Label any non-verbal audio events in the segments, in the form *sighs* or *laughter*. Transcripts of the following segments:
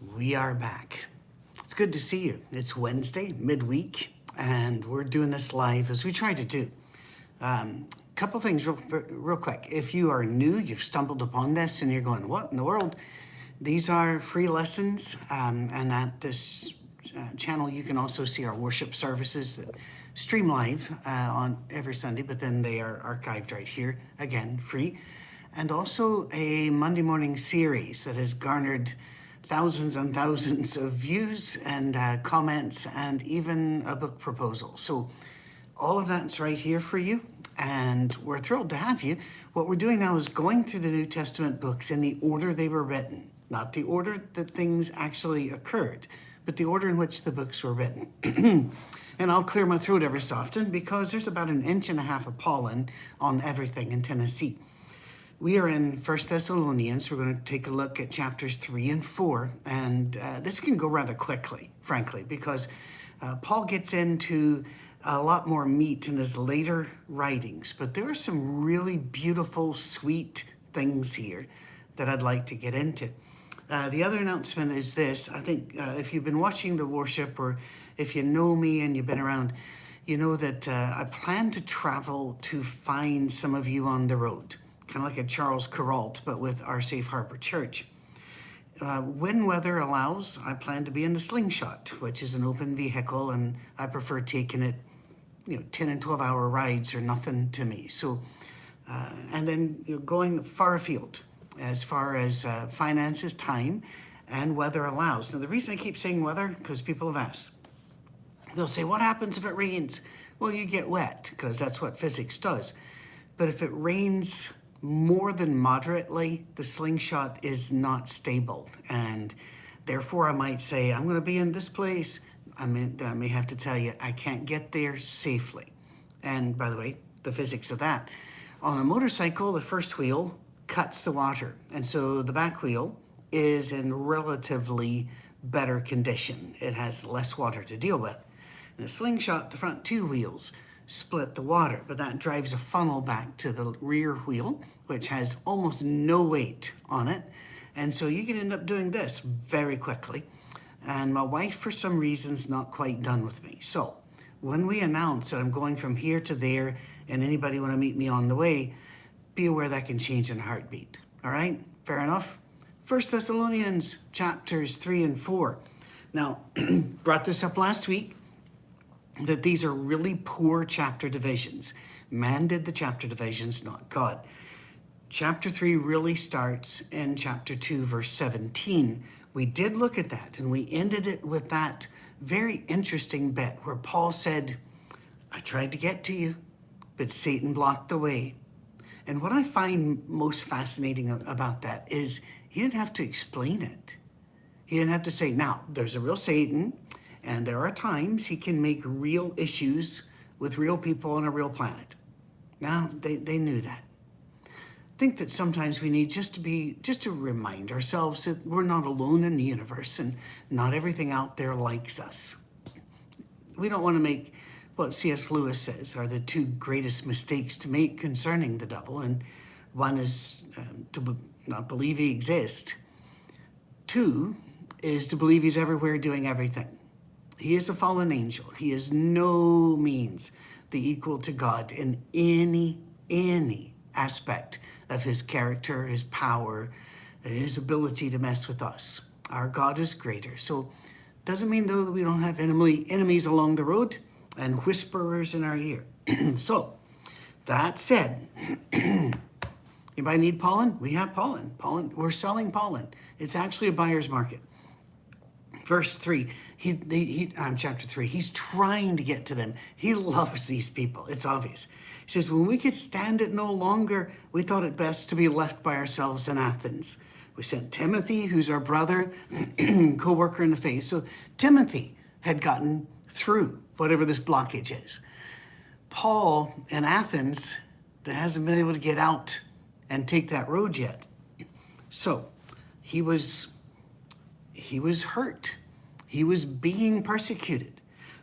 We are back. It's good to see you. It's Wednesday, midweek, and we're doing this live as we try to do. Um, couple things real, real quick. If you are new, you've stumbled upon this and you're going, what in the world? These are free lessons, um, and at this uh, channel, you can also see our worship services that stream live uh, on every Sunday, but then they are archived right here, again, free. And also a Monday morning series that has garnered thousands and thousands of views and uh, comments and even a book proposal. So all of that's right here for you. And we're thrilled to have you. What we're doing now is going through the New Testament books in the order they were written, not the order that things actually occurred, but the order in which the books were written. *clears throat* and I'll clear my throat every so often because there's about an inch and a half of pollen on everything in Tennessee. We are in First Thessalonians. We're going to take a look at chapters three and four, and uh, this can go rather quickly, frankly, because uh, Paul gets into a lot more meat in his later writings. But there are some really beautiful, sweet things here that I'd like to get into. Uh, the other announcement is this: I think uh, if you've been watching the worship, or if you know me and you've been around, you know that uh, I plan to travel to find some of you on the road kind of like a Charles Kuralt, but with our Safe Harbor Church. Uh, when weather allows, I plan to be in the Slingshot, which is an open vehicle, and I prefer taking it, you know, 10 and 12 hour rides are nothing to me. So, uh, and then you know, going far afield as far as uh, finances, time, and weather allows. Now, the reason I keep saying weather, because people have asked. They'll say, What happens if it rains? Well, you get wet, because that's what physics does. But if it rains more than moderately, the slingshot is not stable. And therefore, I might say, I'm going to be in this place. I, mean, I may have to tell you, I can't get there safely. And by the way, the physics of that. On a motorcycle, the first wheel cuts the water. And so the back wheel is in relatively better condition. It has less water to deal with. In a slingshot, the front two wheels split the water, but that drives a funnel back to the rear wheel, which has almost no weight on it. And so you can end up doing this very quickly. And my wife, for some reason, is not quite done with me. So when we announce that I'm going from here to there and anybody want to meet me on the way, be aware that can change in a heartbeat. All right? Fair enough? First Thessalonians chapters 3 and 4. Now, *clears throat* brought this up last week that these are really poor chapter divisions. Man did the chapter divisions, not God. Chapter 3 really starts in chapter 2, verse 17. We did look at that and we ended it with that very interesting bit where Paul said, I tried to get to you, but Satan blocked the way. And what I find most fascinating about that is he didn't have to explain it. He didn't have to say, now, there's a real Satan, and there are times he can make real issues with real people on a real planet. Now, they, they knew that. I think that sometimes we need just to be, just to remind ourselves that we're not alone in the universe and not everything out there likes us. We don't want to make what C.S. Lewis says are the two greatest mistakes to make concerning the devil. And one is um, to be, not believe he exists. Two is to believe he's everywhere doing everything. He is a fallen angel. He is no means the equal to God in any, any aspect of his character, his power, his ability to mess with us. Our God is greater. So doesn't mean though that we don't have enemy, enemies along the road and whisperers in our ear. *clears throat* so that said, *clears throat* anybody need pollen? We have pollen. Pollen. We're selling pollen. It's actually a buyer's market verse 3 he, he, he um, chapter 3 he's trying to get to them. He loves these people. It's obvious. He says when we could stand it no longer we thought it best to be left by ourselves in athens. We sent timothy who's our brother *clears throat* co-worker in the faith. So timothy had gotten through whatever this blockage is. Paul in athens hasn't been able to get out and take that road yet. So he was he was hurt. He was being persecuted.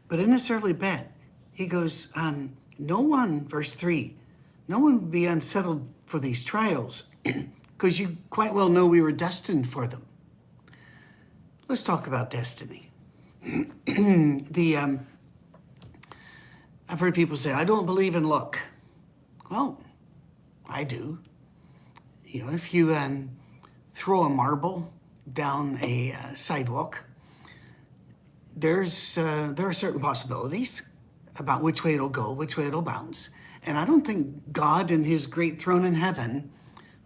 But in this early bed, he goes, um, No one, verse 3, no one would be unsettled for these trials *clears throat* because you quite well know we were destined for them. let's talk about destiny. *clears throat* the um, I've heard people say, I don't believe in luck. Well, I do. You know, if you um, throw a marble down a uh, sidewalk, there's uh, there are certain possibilities about which way it'll go, which way it'll bounce. And I don't think God in his great throne in heaven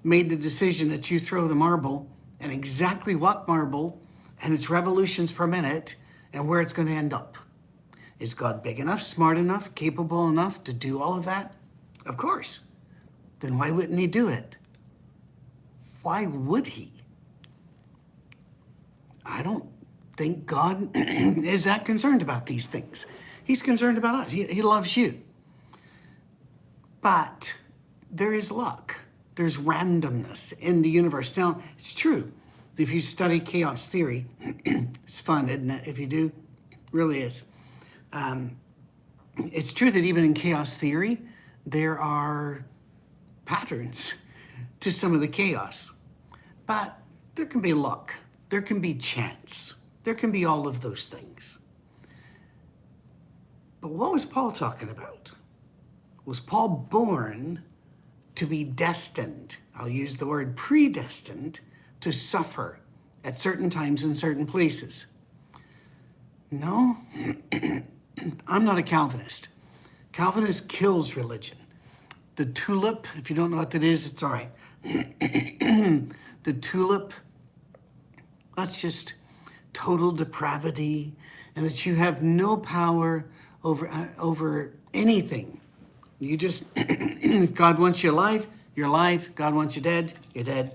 made the decision that you throw the marble and exactly what marble and its revolutions per minute and where it's going to end up. Is God big enough, smart enough, capable enough to do all of that? Of course. Then why wouldn't he do it? Why would he? I don't think God *clears throat* is that concerned about these things. He's concerned about us. He, he loves you. But there is luck. There's randomness in the universe. Now, it's true. If you study chaos theory, *clears throat* it's fun, isn't it? If you do, it really is. Um, it's true that even in chaos theory, there are patterns to some of the chaos. But there can be luck, there can be chance, there can be all of those things. But what was Paul talking about? Was Paul born to be destined? I'll use the word predestined to suffer at certain times in certain places. No, *clears throat* I'm not a Calvinist. Calvinist kills religion. The tulip, if you don't know what that is, it's all right. *clears throat* the tulip, that's just total depravity, and that you have no power over, uh, over anything. You just, if *clears throat* God wants you alive, you're alive. God wants you dead, you're dead.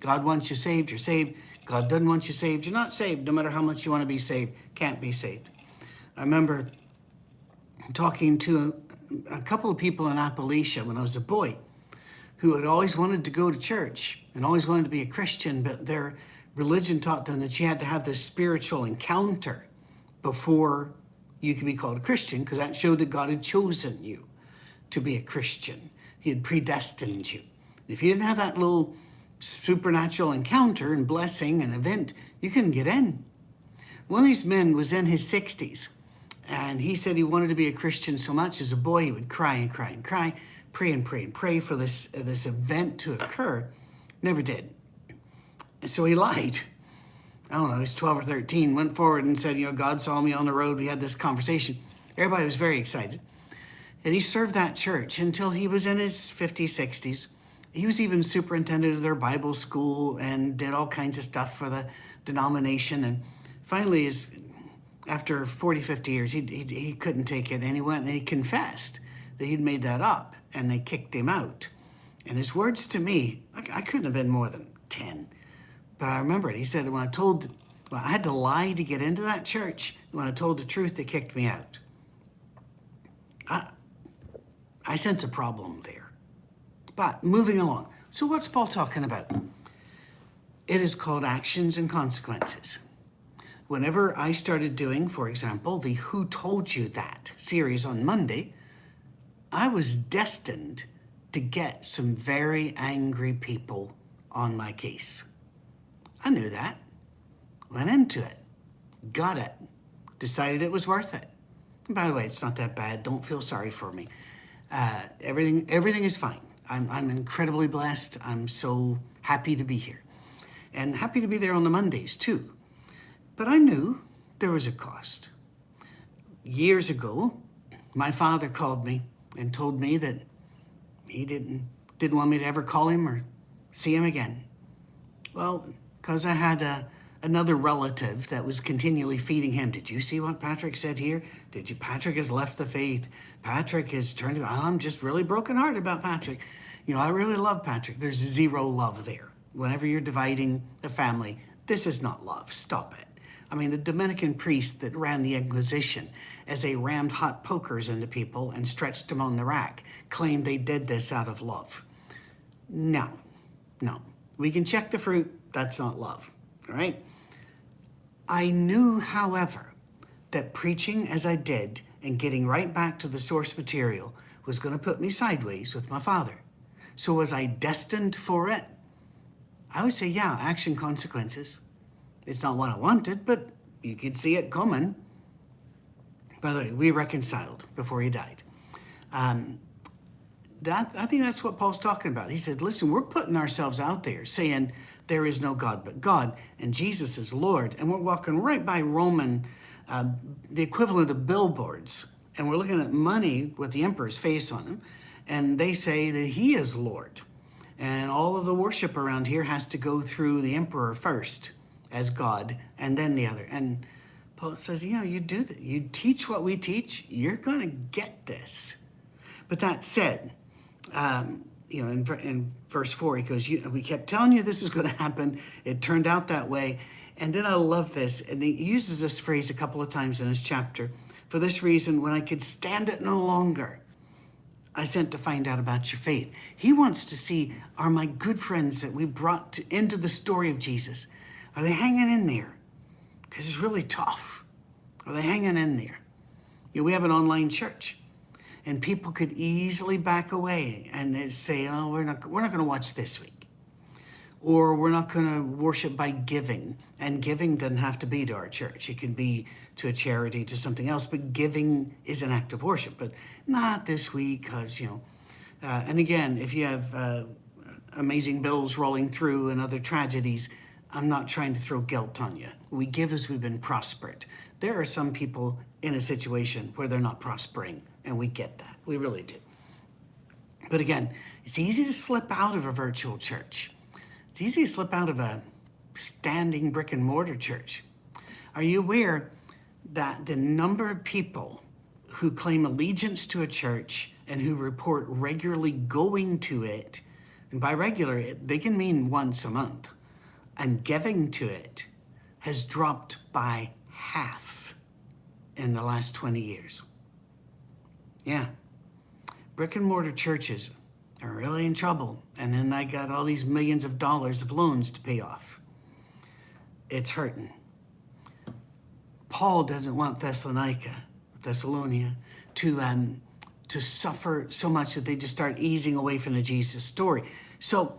God wants you saved, you're saved. God doesn't want you saved, you're not saved, no matter how much you want to be saved, can't be saved. I remember talking to a, a couple of people in Appalachia when I was a boy who had always wanted to go to church and always wanted to be a Christian, but their religion taught them that you had to have this spiritual encounter before you could be called a Christian because that showed that God had chosen you to be a Christian. He had predestined you. If you didn't have that little supernatural encounter and blessing and event, you couldn't get in. One of these men was in his 60s, and he said he wanted to be a Christian so much as a boy he would cry and cry and cry, pray and pray and pray for this, uh, this event to occur. Never did. And so he lied. I don't know, he was 12 or 13, went forward and said, You know, God saw me on the road. We had this conversation. Everybody was very excited. And he served that church until he was in his 50s, 60s he was even superintendent of their Bible school and did all kinds of stuff for the denomination. And finally, his, after 40, 50 years, he, he, he couldn't take it. And he went and he confessed that he'd made that up and they kicked him out. And his words to me, I, I couldn't have been more than 10. But I remember it. He said, when I told, I had to lie to get into that church. When I told the truth, they kicked me out. I, I sense a problem there. But moving along. So, what's Paul talking about? It is called actions and consequences. Whenever I started doing, for example, the Who Told You That series on Monday, I was destined to get some very angry people on my case. I knew that. Went into it. Got it. Decided it was worth it. And by the way, it's not that bad. Don't feel sorry for me. Uh, everything, everything is fine. I'm, I'm incredibly blessed. I'm so happy to be here. And happy to be there on the Mondays too. But I knew there was a cost. Years ago, my father called me and told me that he didn't didn't want me to ever call him or see him again. Well, because I had a, another relative that was continually feeding him. Did you see what Patrick said here? Did you? Patrick has left the faith. Patrick has turned. I'm just really brokenhearted about Patrick. You know, I really love Patrick. There's zero love there. Whenever you're dividing a family, this is not love. Stop it. I mean, the Dominican priest that ran the Inquisition, as they rammed hot pokers into people and stretched them on the rack, claimed they did this out of love. No, no. We can check the fruit. That's not love. All right? I knew, however, that preaching as I did and getting right back to the source material was going to put me sideways with my father. So was I destined for it? I would say, yeah, action consequences. It's not what I wanted, but you could see it coming. By the way, we reconciled before he died. Um, that I think that's what Paul's talking about. He said, "Listen, we're putting ourselves out there, saying there is no God but God, and Jesus is Lord, and we're walking right by Roman, uh, the equivalent of billboards, and we're looking at money with the emperor's face on them, and they say that he is Lord, and all of the worship around here has to go through the emperor first as God, and then the other, and." Paul says, you know, you do that. You teach what we teach, you're going to get this. But that said, um, you know, in, in, verse 4, he goes, We kept telling you this is going to happen. It turned out that way. And then I love this. And he uses this phrase a couple of times in his chapter. For this reason, when I could stand it no longer, I sent to find out about your faith. He wants to see are my good friends that we brought to, into the story of Jesus, are they hanging in there? because it's really tough. Are they hanging in there? You know, we have an online church, and people could easily back away and say, "Oh, we're not we're not going to watch this week," or "We're not going to worship by giving." And giving doesn't have to be to our church; it can be to a charity, to something else. But giving is an act of worship, but not this week because you know. Uh, and again, if you have uh, amazing bills rolling through and other tragedies, I'm not trying to throw guilt on you. We give as we've been prospered. There are some people in a situation where they're not prospering, and we get that. We really do. But again, it's easy to slip out of a virtual church. It's easy to slip out of a standing brick and mortar church. Are you aware that the number of people who claim allegiance to a church and who report regularly going to it, and by regular, they can mean once a month and giving to it has dropped by half in the last 20 years. Yeah. Brick and mortar churches are really in trouble. And then I got all these millions of dollars of loans to pay off. It's hurting. Paul doesn't want Thessalonica, Thessalonia, to um, to suffer so much that they just start easing away from the Jesus story. So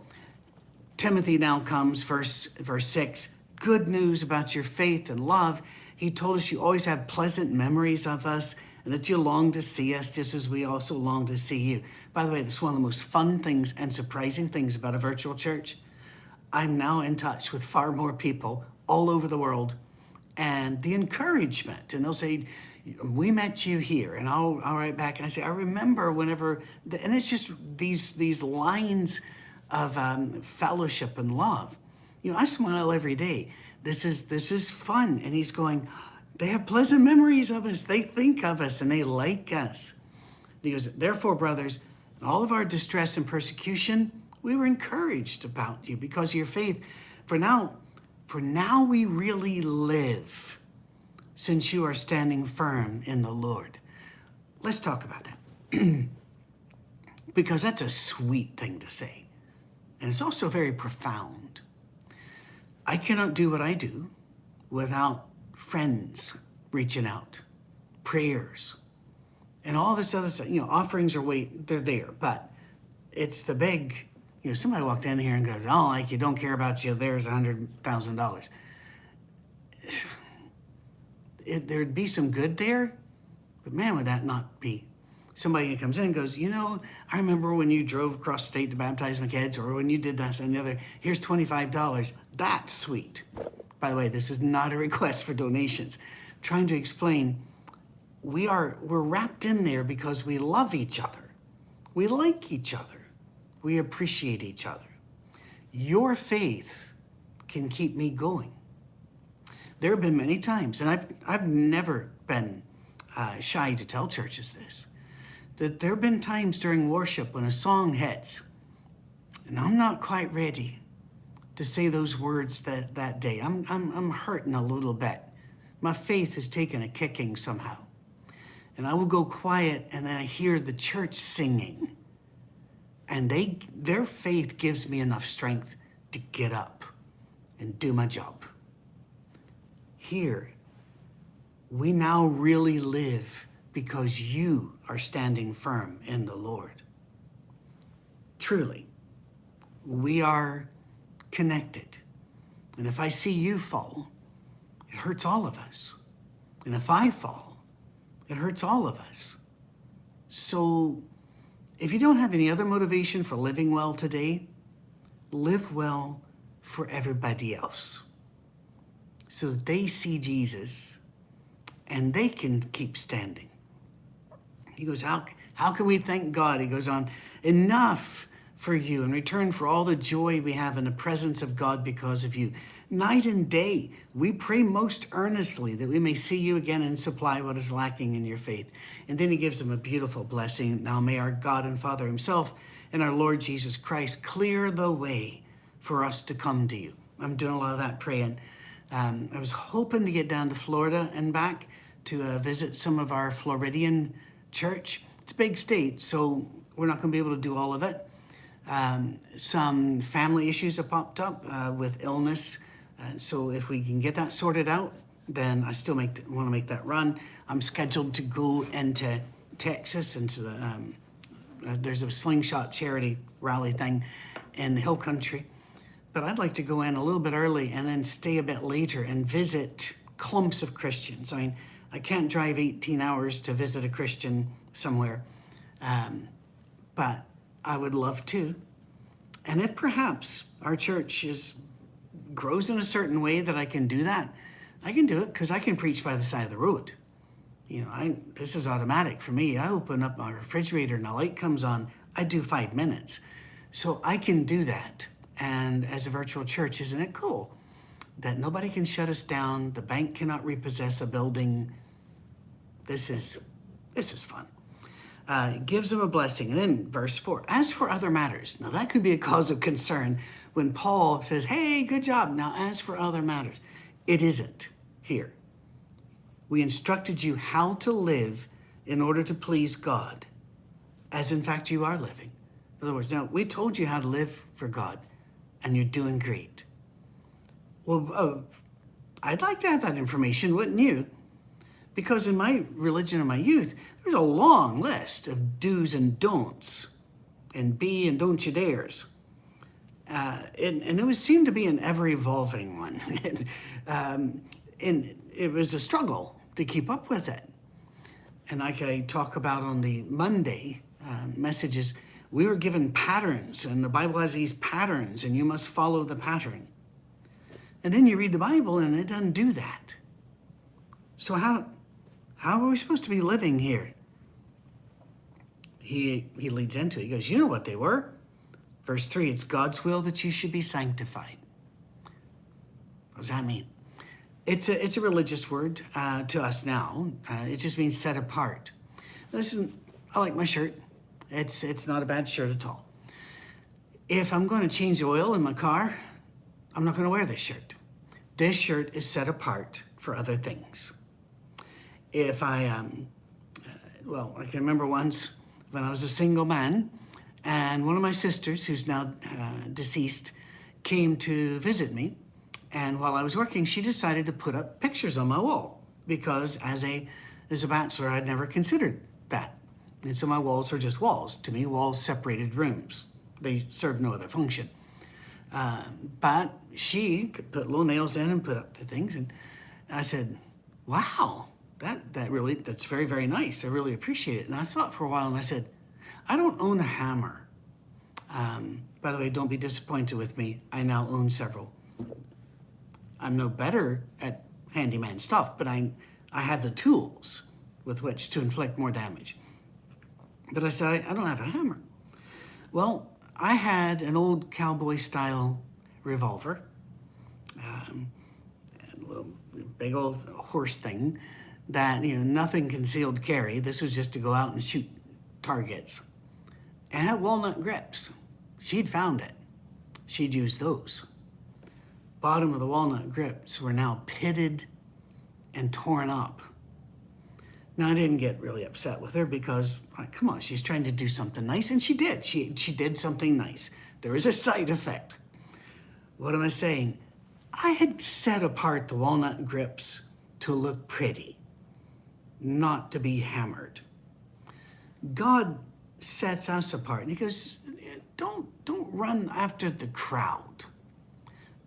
Timothy now comes, verse, verse 6 good news about your faith and love. He told us you always have pleasant memories of us and that you long to see us just as we also long to see you. By the way, this is one of the most fun things and surprising things about a virtual church. I'm now in touch with far more people all over the world and the encouragement. And they'll say, we met you here and I'll, I'll write back and I say, I remember whenever, the, and it's just these, these lines of um, fellowship and love. You know, I smile every day. This is this is fun. And he's going, they have pleasant memories of us. They think of us and they like us. he goes, therefore, brothers, in all of our distress and persecution, we were encouraged about you because of your faith. For now, for now we really live, since you are standing firm in the Lord. Let's talk about that. *clears throat* because that's a sweet thing to say. And it's also very profound. I cannot do what I do without friends reaching out, prayers, and all this other stuff. You know, offerings are wait, they're there, but it's the big, you know, somebody walked in here and goes, I don't like you, don't care about you, there's a hundred thousand dollars. *sighs* There'd be some good there, but man, would that not be somebody comes in and goes, you know, I remember when you drove across state to baptize my kids, or when you did this and the other. Here's twenty-five dollars. That's sweet. By the way, this is not a request for donations. I'm trying to explain, we are we're wrapped in there because we love each other, we like each other, we appreciate each other. Your faith can keep me going. There have been many times, and I've I've never been uh, shy to tell churches this that there have been times during worship when a song hits, and I'm not quite ready to say those words that, that day. I'm, I'm, I'm hurting a little bit. My faith has taken a kicking somehow. And I will go quiet and then I hear the church singing. And they their faith gives me enough strength to get up and do my job. Here, we now really live because you are standing firm in the Lord. Truly, we are connected. And if I see you fall, it hurts all of us. And if I fall, it hurts all of us. So if you don't have any other motivation for living well today, live well for everybody else so that they see Jesus and they can keep standing. He goes, How, how can we thank God? He goes on, Enough for you in return for all the joy we have in the presence of God because of you. Night and day, we pray most earnestly that we may see you again and supply what is lacking in your faith. And then he gives them a beautiful blessing. Now may our God and Father himself and our Lord Jesus Christ clear the way for us to come to you. I'm doing a lot of that praying. Um, I was hoping to get down to Florida and back to uh, visit some of our Floridian church. It's a big state, so we're not going to be able to do all of it. Um, some family issues have popped up uh, with illness. Uh, so if we can get that sorted out, then I still make want to make that run. I'm scheduled to go into Texas into the um, uh, there's a slingshot charity rally thing in the hill country, but I'd like to go in a little bit early and then stay a bit later and visit clumps of Christians. I mean, I can't drive 18 hours to visit a Christian somewhere, um, but I would love to. And if perhaps our church is grows in a certain way that I can do that, I can do it because I can preach by the side of the road. You know, I this is automatic for me. I open up my refrigerator and the light comes on. I do five minutes, so I can do that. And as a virtual church, isn't it cool that nobody can shut us down? The bank cannot repossess a building. This is this is fun uh, gives them a blessing. And then verse 4 As for other matters, now that could be a cause of concern when Paul says, Hey, good job. Now, as for other matters, it isn't here. We instructed you how to live in order to please God, as in fact you are living. In other words, now we told you how to live for God, and you're doing great. Well, uh, I'd like to have that information, wouldn't you? Because in my religion of my youth, there's a long list of do's and don'ts and be and don't you dares. Uh, and, and it was seemed to be an ever evolving one. *laughs* and, um, and it was a struggle to keep up with it. And like I talk about on the Monday uh, messages, we were given patterns, and the Bible has these patterns, and you must follow the pattern. And then you read the Bible, and it doesn't do that. So, how, how are we supposed to be living here? He, he leads into it. He goes, You know what they were? Verse 3 it's God's will that you should be sanctified. What does that mean? It's a, it's a religious word uh, to us now. Uh, it just means set apart. Listen, I like my shirt. It's, it's not a bad shirt at all. If I'm going to change oil in my car, I'm not going to wear this shirt. This shirt is set apart for other things if I, um, uh, well, I can remember once when I was a single man, and one of my sisters, who's now uh, deceased, came to visit me. And while I was working, she decided to put up pictures on my wall because as a as a bachelor, I'd never considered that. And so my walls were just walls. To me, walls separated rooms. They served no other function. Uh, but she could put little nails in and put up the things. And I said, wow, that that really that's very very nice. I really appreciate it. And I thought for a while, and I said, I don't own a hammer. Um, by the way, don't be disappointed with me. I now own several. I'm no better at handyman stuff, but I I have the tools with which to inflict more damage. But I said I, I don't have a hammer. Well, I had an old cowboy style revolver, um, a little big old horse thing that you know nothing concealed carry. This was just to go out and shoot targets, and had walnut grips. She'd found it. She'd used those. Bottom of the walnut grips were now pitted and torn up. Now I didn't get really upset with her because, come on, she's trying to do something nice, and she did. She she did something nice. There is a side effect. What am I saying? I had set apart the walnut grips to look pretty not to be hammered. God sets us apart. And he goes, don't, don't run after the crowd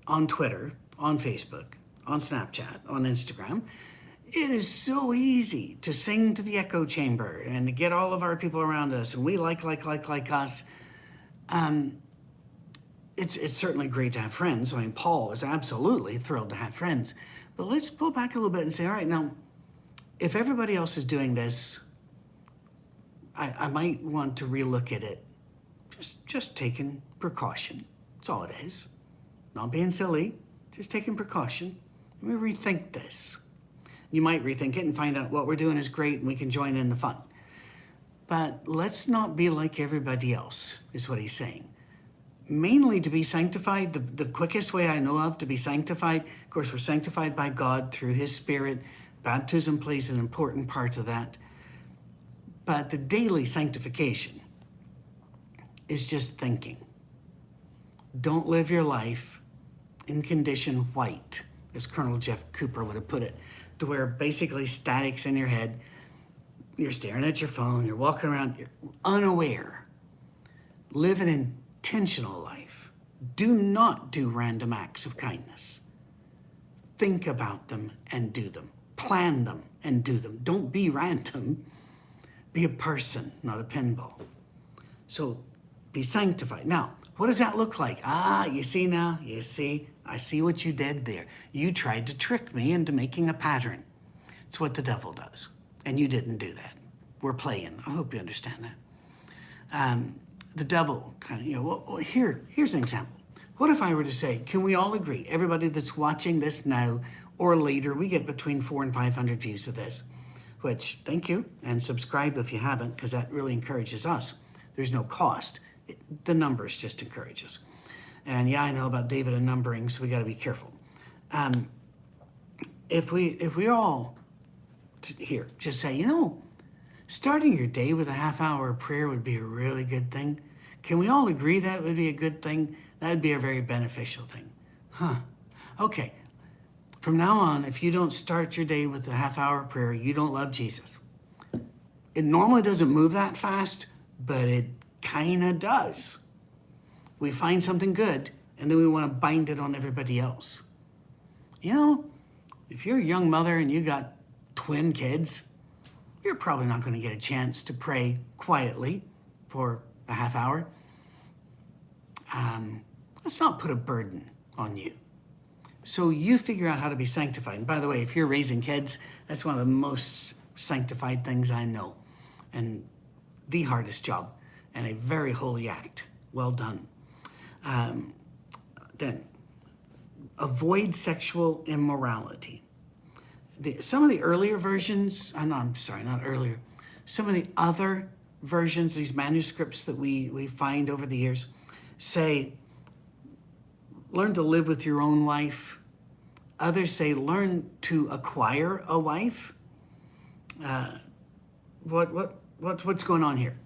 on Twitter on Facebook, on Snapchat, on Instagram, it is so easy to sing to the echo chamber and to get all of our people around us and we like, like, like, like us. Um, it's, it's certainly great to have friends. I mean, Paul is absolutely thrilled to have friends. But let's pull back a little bit and say, all right, now, if everybody else is doing this, I, I might want to relook at it. Just, just taking precaution. That's all it is. Not being silly, just taking precaution. Let me rethink this. You might rethink it and find out what we're doing is great and we can join in the fun. But let's not be like everybody else, is what he's saying mainly to be sanctified, the, the quickest way I know of to be sanctified, of course, we're sanctified by God through His Spirit. Baptism plays an important part of that. But the daily sanctification is just thinking. Don't live your life in condition white, as Colonel Jeff Cooper would have put it, to where basically static's in your head. You're staring at your phone, you're walking around, you're unaware. Live an intentional life. Do not do random acts of kindness. Think about them and do them. Plan them and do them. Don't be random. Be a person, not a pinball. So be sanctified. Now, what does that look like? Ah, you see now? You see? I see what you did there. You tried to trick me into making a pattern. It's what the devil does. And you didn't do that. We're playing. I hope you understand that. Um, the devil kind of, you know, well, here, here's an example. What if I were to say, can we all agree, everybody that's watching this now or later, we get between four and 500 views of this, which thank you, and subscribe if you haven't, because that really encourages us. There's no cost. It, the numbers just encourage us. And yeah, I know about David and numbering, so we got to be careful. Um, if we if we all t- here just say, you know, starting your day with a half hour of prayer would be a really good thing. Can we all agree that would be a good thing? That would be a very beneficial thing. Huh. Okay. From now on, if you don't start your day with a half hour prayer, you don't love Jesus. It normally doesn't move that fast, but it kind of does. We find something good and then we want to bind it on everybody else. You know, if you're a young mother and you got twin kids, you're probably not going to get a chance to pray quietly for a half hour um, let's not put a burden on you. So you figure out how to be sanctified. And by the way, if you're raising kids, that's one of the most sanctified things I know, and the hardest job, and a very holy act. Well done. Um, then, avoid sexual immorality. The, some of the earlier versions, uh, no, I'm sorry, not earlier, some of the other versions, these manuscripts that we, we find over the years, say, learn to live with your own wife. Others say, learn to acquire a wife. Uh, what, what, what, what's going on here?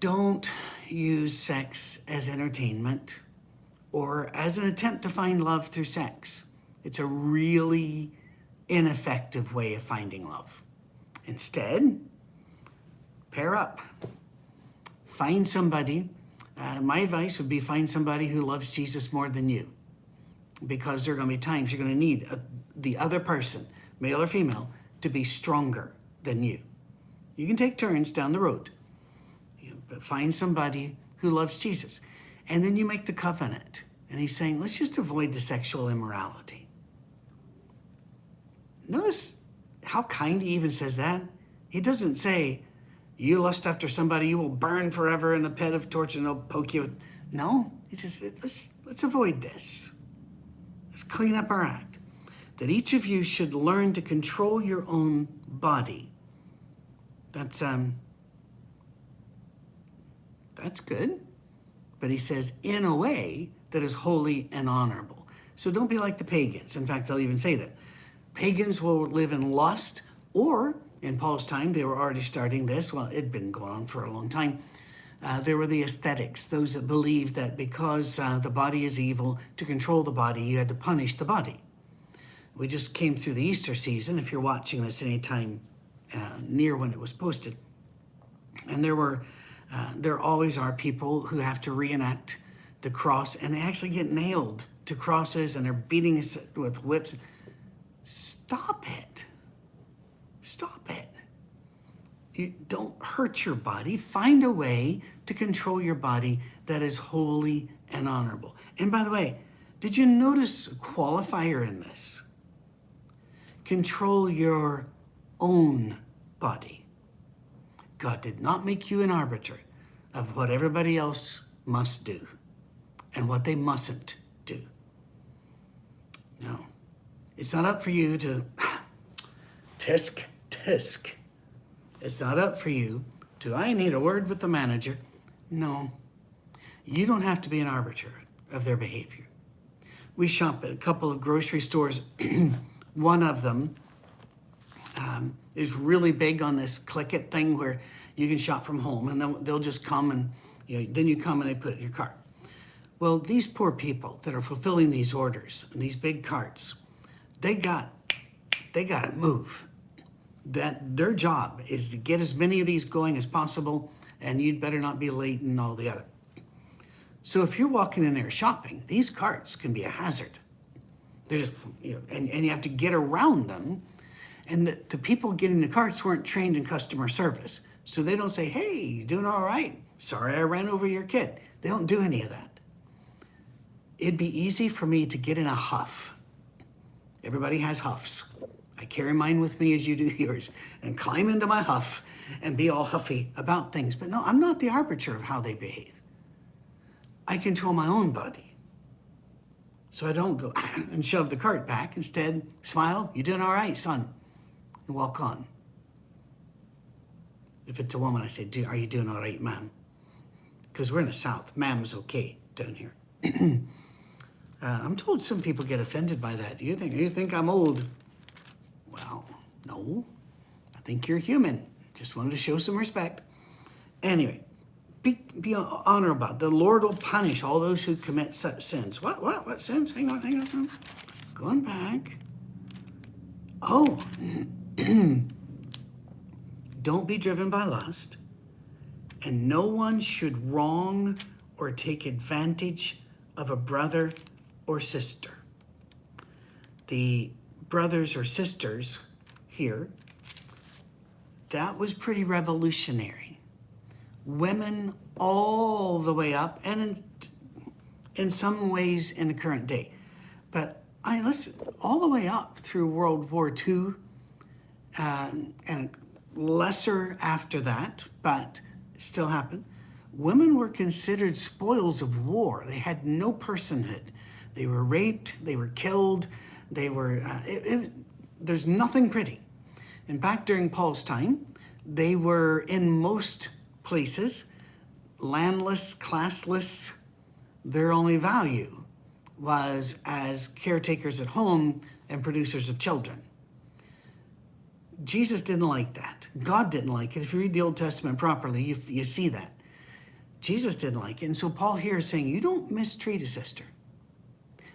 Don't use sex as entertainment or as an attempt to find love through sex. It's a really ineffective way of finding love. Instead, pair up. Find somebody uh, my advice would be find somebody who loves Jesus more than you because there are going to be times you're going to need a, the other person, male or female, to be stronger than you. You can take turns down the road, you know, but find somebody who loves Jesus. And then you make the covenant. And he's saying, let's just avoid the sexual immorality. Notice how kind he even says that. He doesn't say, you lust after somebody, you will burn forever in the pit of torture and they'll poke you. No, he just let's let's avoid this. Let's clean up our act. That each of you should learn to control your own body. That's um that's good. But he says in a way that is holy and honorable. So don't be like the pagans. In fact, I'll even say that. Pagans will live in lust or in Paul's time, they were already starting this. Well, it'd been going on for a long time. Uh, there were the ascetics, those that believed that because uh, the body is evil, to control the body, you had to punish the body. We just came through the Easter season, if you're watching this anytime uh, near when it was posted. And there were, uh, there always are people who have to reenact the cross, and they actually get nailed to crosses and they're beating us with whips. Stop it. Stop it. You don't hurt your body. Find a way to control your body that is holy and honorable. And by the way, did you notice a qualifier in this? Control your own body. God did not make you an arbiter of what everybody else must do and what they mustn't do. No. It's not up for you to *sighs* tisk, tisk. It's not up for you to, I need a word with the manager. No. You don't have to be an arbiter of their behavior. We shop at a couple of grocery stores. *clears throat* One of them um, is really big on this click it thing where you can shop from home and they'll, they'll just come and you know, then you come and they put it in your cart. Well, these poor people that are fulfilling these orders and these big carts, they got they got to move. That their job is to get as many of these going as possible, and you'd better not be late and all the other. So if you're walking in there shopping, these carts can be a hazard. They're just, you know, and, and you have to get around them. And the, the people getting the carts weren't trained in customer service. So they don't say, hey, you doing all right? Sorry I ran over your kid. They don't do any of that. It'd be easy for me to get in a huff. Everybody has huffs. I carry mine with me as you do *laughs* yours and climb into my huff and be all huffy about things. But no, I'm not the arbiter of how they behave. I control my own body. So I don't go and shove the cart back. Instead, smile, You're doing all right, son, and walk on. If it's a woman, I say, are you doing all right, ma'am? Because we're in the South. Ma'am's okay down here. *clears throat* uh, I'm told some people get offended by that. Do you think you think I'm old? Well, no. I think you're human. Just wanted to show some respect. Anyway, be, be honorable. The Lord will punish all those who commit such sins. What, what, what sins? Hang on, hang on. Going back. Oh. *clears throat* Don't be driven by lust. And no one should wrong or take advantage of a brother or sister. The brothers or sisters here, that was pretty revolutionary. Women all the way up, and in, in some ways in the current day. But I listen all the way up through World War II um, and lesser after that, but still happened. Women were considered spoils of war. They had no personhood. They were raped, they were killed, they were, uh, it, it, there's nothing pretty. And back during Paul's time, they were in most places landless, classless. Their only value was as caretakers at home and producers of children. Jesus didn't like that. God didn't like it. If you read the Old Testament properly, you, you see that. Jesus didn't like it. And so Paul here is saying, you don't mistreat a sister.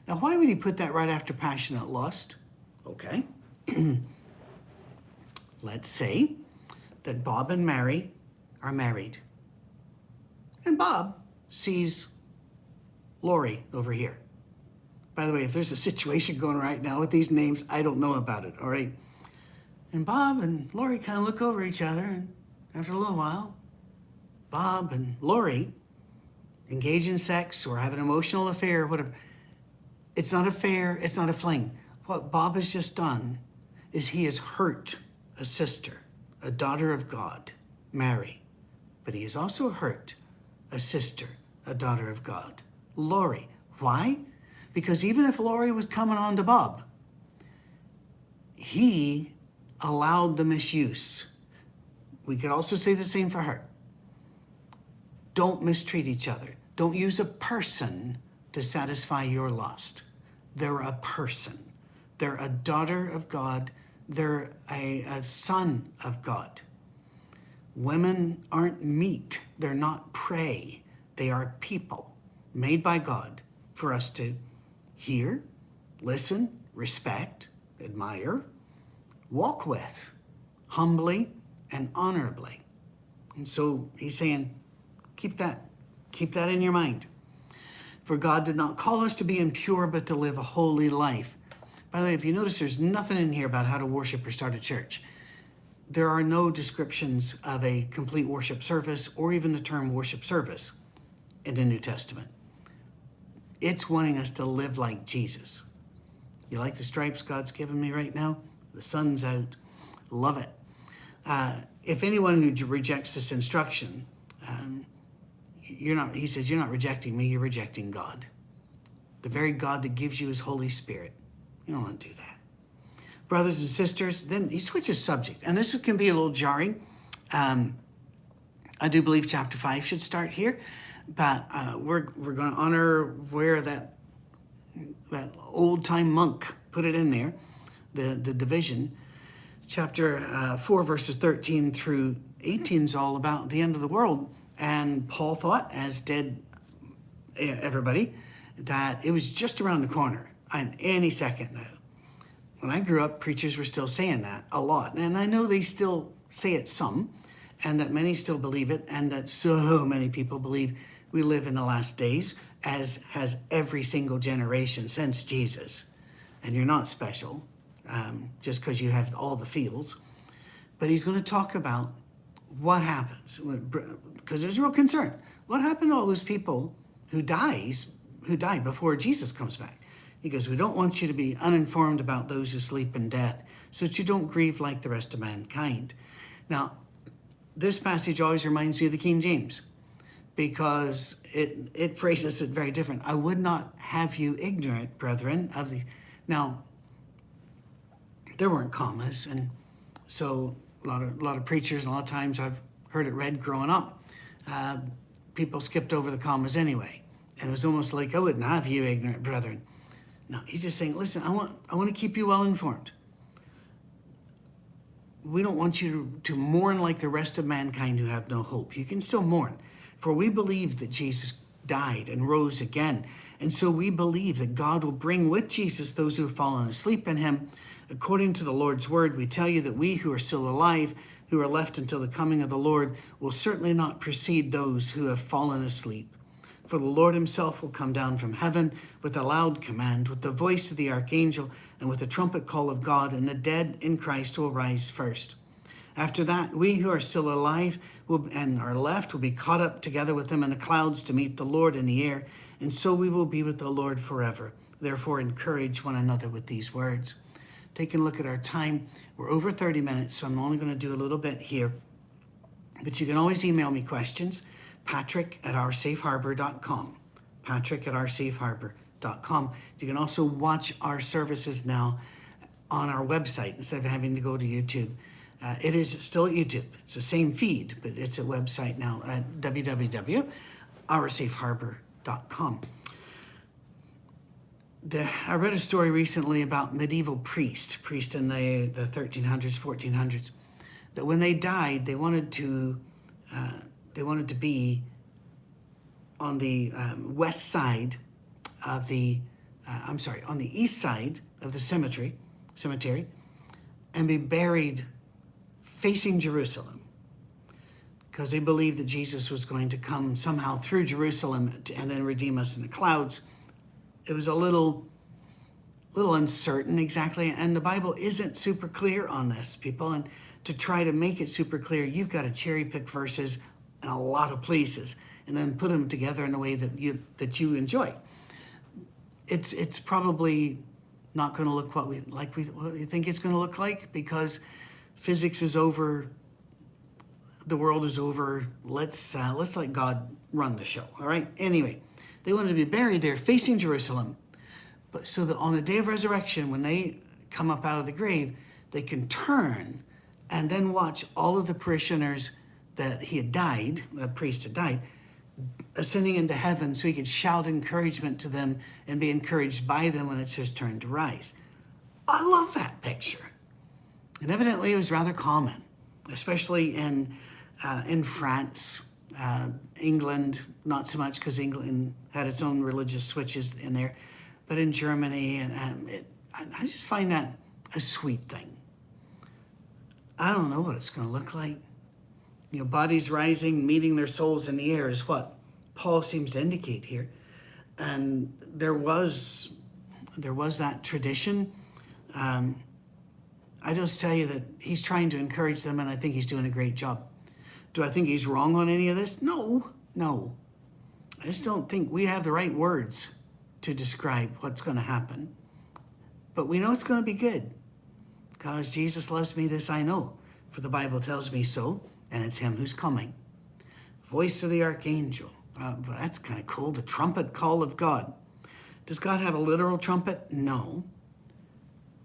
Now, why would he put that right after passionate lust? Okay. *clears throat* Let's say that Bob and Mary are married. And Bob sees Lori over here. By the way, if there's a situation going right now with these names, I don't know about it, all right? And Bob and Lori kind of look over each other, and after a little while, Bob and Lori engage in sex or have an emotional affair, or whatever. It's not a fair, it's not a fling. What Bob has just done is he has hurt a sister, a daughter of God, Mary. But he has also hurt a sister, a daughter of God, Lori. Why? Because even if Lori was coming on to Bob, he allowed the misuse. We could also say the same for her. Don't mistreat each other. Don't use a person to satisfy your lust. They're a person. They're a daughter of God. They're a, a son of God. Women aren't meat. They're not prey. They are people made by God for us to hear, listen, respect, admire, walk with humbly and honorably. And so he's saying, keep that, keep that in your mind. For God did not call us to be impure, but to live a holy life. By the way, if you notice, there's nothing in here about how to worship or start a church. There are no descriptions of a complete worship service or even the term worship service in the New Testament. It's wanting us to live like Jesus. You like the stripes God's given me right now? The sun's out. Love it. Uh, if anyone who rejects this instruction, um, you're not, he says, you're not rejecting me, you're rejecting God. The very God that gives you his Holy Spirit. You don't want to do that. Brothers and sisters, then he switches subject. And this can be a little jarring. Um, I do believe chapter 5 should start here, but uh, we're, we're going to honor where that, that old time monk put it in there, the, the division. Chapter uh, 4, verses 13 through 18 is all about the end of the world. And Paul thought, as did everybody, that it was just around the corner on any second now. When I grew up, preachers were still saying that a lot. And I know they still say it some, and that many still believe it, and that so many people believe we live in the last days, as has every single generation since Jesus. And you're not special um, just because you have all the feels. But he's going to talk about what happens because there's real concern. What happened to all those people who dies who died before Jesus comes back? He goes, We don't want you to be uninformed about those who sleep in death, so that you don't grieve like the rest of mankind. Now, this passage always reminds me of the King James because it, it phrases it very different. I would not have you ignorant, brethren, of the. Now, there weren't commas, and so a lot of, a lot of preachers, a lot of times I've heard it read growing up, uh, people skipped over the commas anyway. And it was almost like, I wouldn't have you ignorant brethren. No, he's just saying, listen, I want, I want to keep you well informed. We don't want you to mourn like the rest of mankind who have no hope. You can still mourn, for we believe that Jesus died and rose again. And so we believe that God will bring with Jesus those who have fallen asleep in him. According to the Lord's word, we tell you that we who are still alive, who are left until the coming of the Lord, will certainly not precede those who have fallen asleep. For the Lord himself will come down from heaven with a loud command, with the voice of the archangel, and with the trumpet call of God, and the dead in Christ will rise first. After that, we who are still alive will, and are left will be caught up together with them in the clouds to meet the Lord in the air, and so we will be with the Lord forever. Therefore, encourage one another with these words. Taking a look at our time, we're over 30 minutes, so I'm only going to do a little bit here. But you can always email me questions patrick at oursafeharbor.com. Patrick at oursafeharbor.com. You can also watch our services now on our website instead of having to go to YouTube. Uh, it is still YouTube. It's the same feed, but it's a website now at www.oursafeharbor.com. The, I read a story recently about medieval priest, priest in the, the 1300s, 1400s, that when they died, they wanted to uh, they wanted to be on the um, west side of the, uh, I'm sorry, on the east side of the cemetery, cemetery, and be buried facing Jerusalem, because they believed that Jesus was going to come somehow through Jerusalem and then redeem us in the clouds. It was a little, little uncertain exactly, and the Bible isn't super clear on this, people. And to try to make it super clear, you've got to cherry pick verses in a lot of places and then put them together in a way that you that you enjoy. It's it's probably not going to look what we like we, what we think it's going to look like because physics is over the world is over let's uh, let's let god run the show all right anyway they wanted to be buried there facing jerusalem but so that on the day of resurrection when they come up out of the grave they can turn and then watch all of the parishioners that he had died, the priest had died, ascending into heaven so he could shout encouragement to them and be encouraged by them when it's his turn to rise. I love that picture. And evidently it was rather common, especially in, uh, in France. Uh, England, not so much because England had its own religious switches in there, but in Germany, and um, it, I just find that a sweet thing. I don't know what it's going to look like you know, bodies rising, meeting their souls in the air is what Paul seems to indicate here. and there was there was that tradition. Um, I just tell you that he's trying to encourage them, and I think he's doing a great job. Do I think he's wrong on any of this? No, no. I just don't think we have the right words to describe what's going to happen. But we know it's going to be good because Jesus loves me, this I know, for the Bible tells me so, and it's him who's coming. Voice of the archangel. Uh, well, that's kind of cool. The trumpet call of God. Does God have a literal trumpet? No.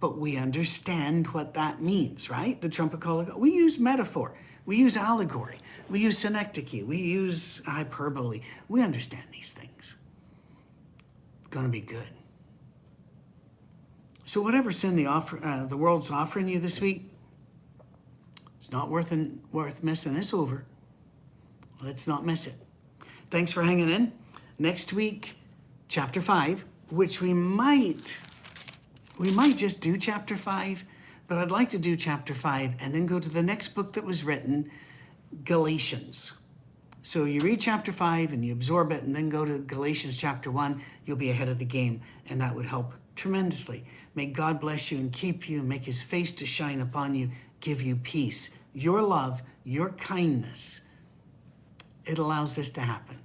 But we understand what that means, right? The trumpet call of God. We use metaphor. We use allegory. We use synecdoche. We use hyperbole. We understand these things. It's going to be good. So whatever sin the offer, uh, the world's offering you this week, it's not worth an, worth missing. It's over. Let's not miss it. Thanks for hanging in. Next week, chapter five, which we might we might just do chapter five, but I'd like to do chapter five and then go to the next book that was written, Galatians. So you read chapter five and you absorb it and then go to Galatians chapter one, you'll be ahead of the game, and that would help tremendously. May God bless you and keep you make his face to shine upon you, give you peace. Your love, your kindness, it allows this to happen.